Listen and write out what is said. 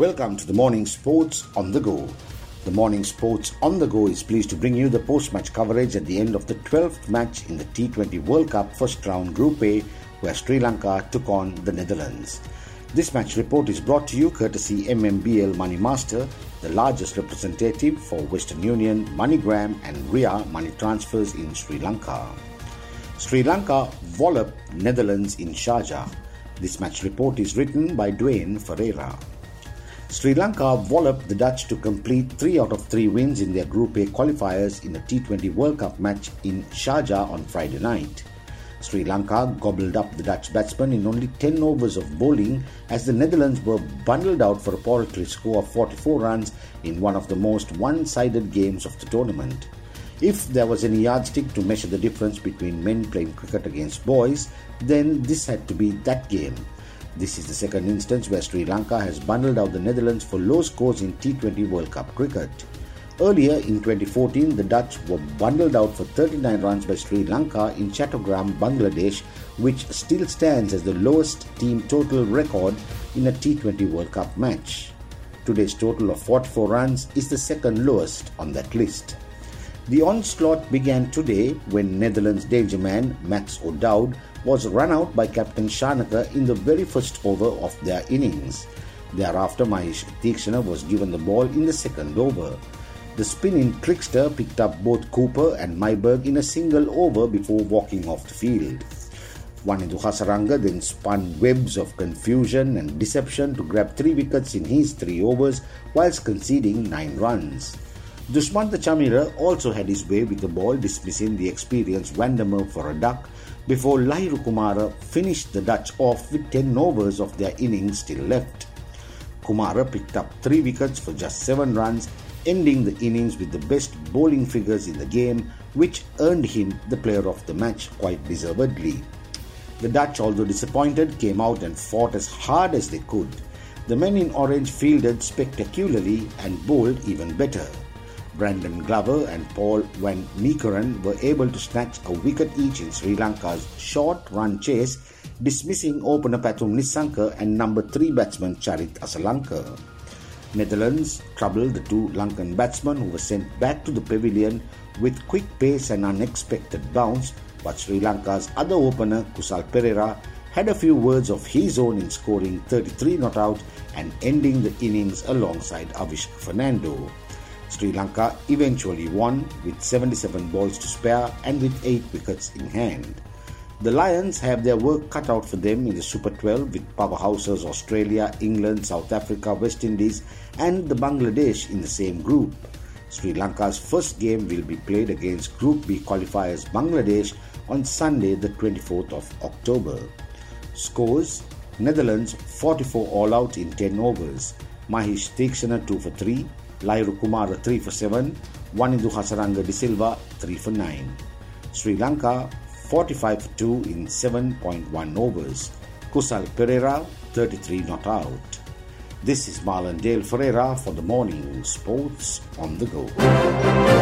Welcome to the Morning Sports on the Go. The Morning Sports on the Go is pleased to bring you the post match coverage at the end of the 12th match in the T20 World Cup first round Group A, where Sri Lanka took on the Netherlands. This match report is brought to you courtesy MMBL Money Master, the largest representative for Western Union, MoneyGram, and RIA money transfers in Sri Lanka. Sri Lanka wallop Netherlands in Sharjah. This match report is written by Dwayne Ferreira. Sri Lanka walloped the Dutch to complete three out of three wins in their Group A qualifiers in a T20 World Cup match in Sharjah on Friday night. Sri Lanka gobbled up the Dutch batsmen in only 10 overs of bowling as the Netherlands were bundled out for a paltry score of 44 runs in one of the most one sided games of the tournament. If there was any yardstick to measure the difference between men playing cricket against boys, then this had to be that game. This is the second instance where Sri Lanka has bundled out the Netherlands for low scores in T20 World Cup cricket. Earlier in 2014, the Dutch were bundled out for 39 runs by Sri Lanka in Chattogram, Bangladesh, which still stands as the lowest team total record in a T20 World Cup match. Today's total of 44 runs is the second lowest on that list. The onslaught began today when Netherlands danger man Max O'Dowd was run out by Captain Shanaka in the very first over of their innings. Thereafter, Mahesh Theekshana was given the ball in the second over. The spinning trickster picked up both Cooper and Myburgh in a single over before walking off the field. Wanindu Hasaranga then spun webs of confusion and deception to grab three wickets in his three overs whilst conceding nine runs. Dushmantha Chameera also had his way with the ball, dismissing the experienced van der Merwe for a duck before Lahiru Kumara finished the Dutch off with 10 overs of their innings still left. Kumara picked up 3 wickets for just 7 runs, ending the innings with the best bowling figures in the game, which earned him the player of the match quite deservedly. The Dutch, although disappointed, came out and fought as hard as they could. The men in orange fielded spectacularly and bowled even better. Brandon Glover and Paul Van Meekeren were able to snatch a wicket each in Sri Lanka's short run chase, dismissing opener Pathum Nissanka and number 3 batsman Charith Asalanka. Netherlands troubled the two Lankan batsmen who were sent back to the pavilion with quick pace and unexpected bounce, but Sri Lanka's other opener Kusal Perera had a few words of his own in scoring 33 not out and ending the innings alongside Avishka Fernando. Sri Lanka eventually won with 77 balls to spare and with 8 wickets in hand. The Lions have their work cut out for them in the Super 12 with powerhouses Australia, England, South Africa, West Indies, and the Bangladesh in the same group. Sri Lanka's first game will be played against Group B qualifiers Bangladesh on Sunday, the 24th of October. Scores Netherlands 44 all out in 10 overs. Mahesh Theekshana 2 for 3, Lahiru Kumara 3 for 7, Wanindu Hasaranga de Silva 3 for 9. Sri Lanka 45 for 2 in 7.1 overs. Kusal Perera 33 not out. This is Marlon Dale Ferreira for the morning sports on the go.